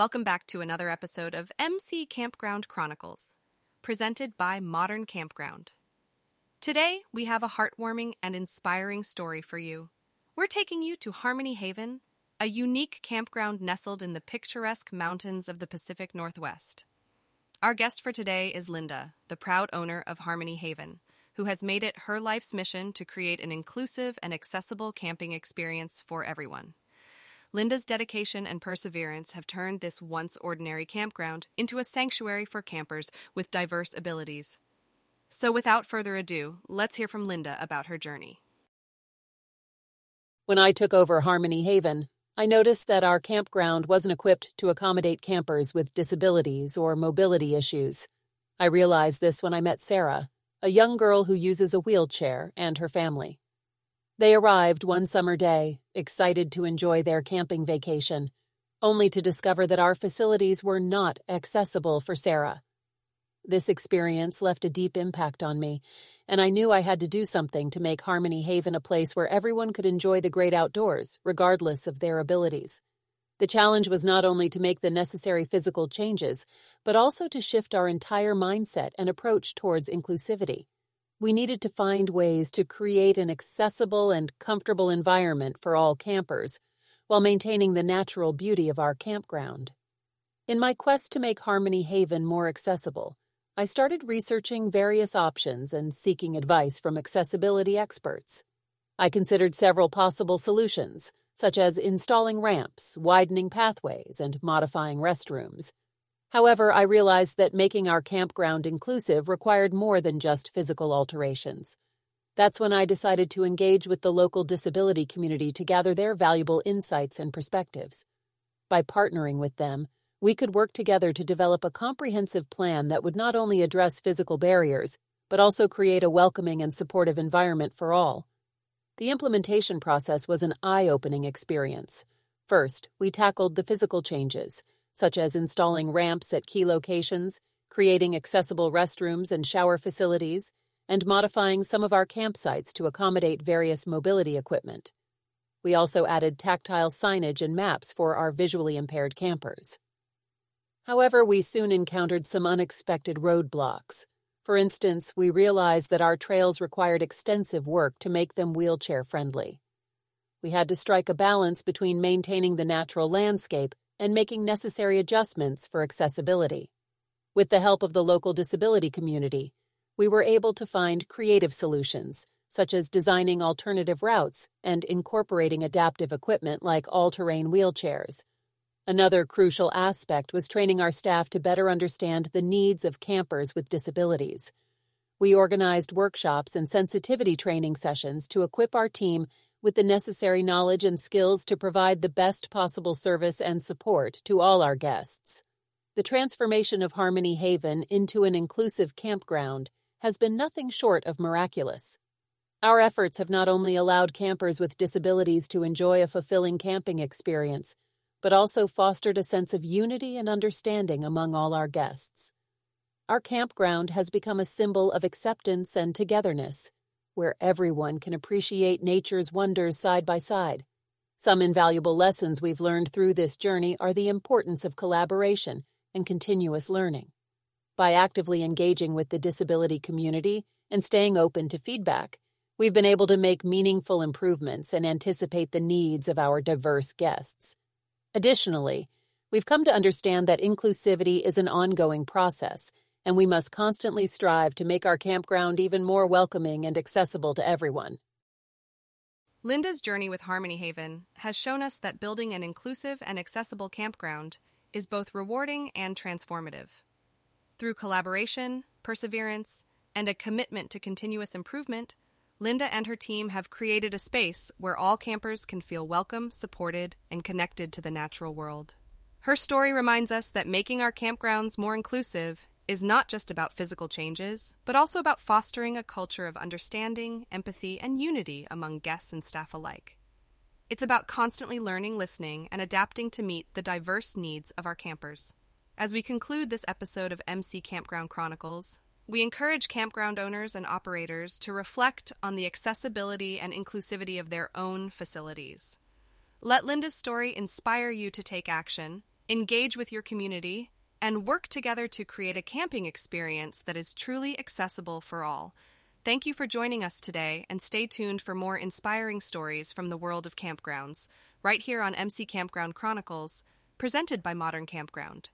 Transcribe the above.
Welcome back to another episode of MC Campground Chronicles, presented by Modern Campground. Today, we have a heartwarming and inspiring story for you. We're taking you to Harmony Haven, a unique campground nestled in the picturesque mountains of the Pacific Northwest. Our guest for today is Linda, the proud owner of Harmony Haven, who has made it her life's mission to create an inclusive and accessible camping experience for everyone. Linda's dedication and perseverance have turned this once ordinary campground into a sanctuary for campers with diverse abilities. So, without further ado, let's hear from Linda about her journey. When I took over Harmony Haven, I noticed that our campground wasn't equipped to accommodate campers with disabilities or mobility issues. I realized this when I met Sarah, a young girl who uses a wheelchair, and her family. They arrived one summer day, excited to enjoy their camping vacation, only to discover that our facilities were not accessible for Sarah. This experience left a deep impact on me, and I knew I had to do something to make Harmony Haven a place where everyone could enjoy the great outdoors, regardless of their abilities. The challenge was not only to make the necessary physical changes, but also to shift our entire mindset and approach towards inclusivity. We needed to find ways to create an accessible and comfortable environment for all campers, while maintaining the natural beauty of our campground. In my quest to make Harmony Haven more accessible, I started researching various options and seeking advice from accessibility experts. I considered several possible solutions, such as installing ramps, widening pathways, and modifying restrooms. However, I realized that making our campground inclusive required more than just physical alterations. That's when I decided to engage with the local disability community to gather their valuable insights and perspectives. By partnering with them, we could work together to develop a comprehensive plan that would not only address physical barriers, but also create a welcoming and supportive environment for all. The implementation process was an eye opening experience. First, we tackled the physical changes, such as installing ramps at key locations, creating accessible restrooms and shower facilities, and modifying some of our campsites to accommodate various mobility equipment. We also added tactile signage and maps for our visually impaired campers. However, we soon encountered some unexpected roadblocks. For instance, we realized that our trails required extensive work to make them wheelchair friendly. We had to strike a balance between maintaining the natural landscape and making necessary adjustments for accessibility. With the help of the local disability community, we were able to find creative solutions, such as designing alternative routes and incorporating adaptive equipment like all terrain wheelchairs, Another crucial aspect was training our staff to better understand the needs of campers with disabilities. We organized workshops and sensitivity training sessions to equip our team with the necessary knowledge and skills to provide the best possible service and support to all our guests. The transformation of Harmony Haven into an inclusive campground has been nothing short of miraculous. Our efforts have not only allowed campers with disabilities to enjoy a fulfilling camping experience, but also fostered a sense of unity and understanding among all our guests. Our campground has become a symbol of acceptance and togetherness, where everyone can appreciate nature's wonders side by side. Some invaluable lessons we've learned through this journey are the importance of collaboration and continuous learning. By actively engaging with the disability community and staying open to feedback, we've been able to make meaningful improvements and anticipate the needs of our diverse guests. Additionally, we've come to understand that inclusivity is an ongoing process, and we must constantly strive to make our campground even more welcoming and accessible to everyone. Linda's journey with Harmony Haven has shown us that building an inclusive and accessible campground is both rewarding and transformative. Through collaboration, perseverance, and a commitment to continuous improvement, Linda and her team have created a space where all campers can feel welcome, supported, and connected to the natural world. Her story reminds us that making our campgrounds more inclusive is not just about physical changes, but also about fostering a culture of understanding, empathy, and unity among guests and staff alike. It's about constantly learning, listening, and adapting to meet the diverse needs of our campers. As we conclude this episode of MC Campground Chronicles, we encourage campground owners and operators to reflect on the accessibility and inclusivity of their own facilities. Let Linda's story inspire you to take action, engage with your community, and work together to create a camping experience that is truly accessible for all. Thank you for joining us today, and stay tuned for more inspiring stories from the world of campgrounds, right here on MC Campground Chronicles, presented by Modern Campground.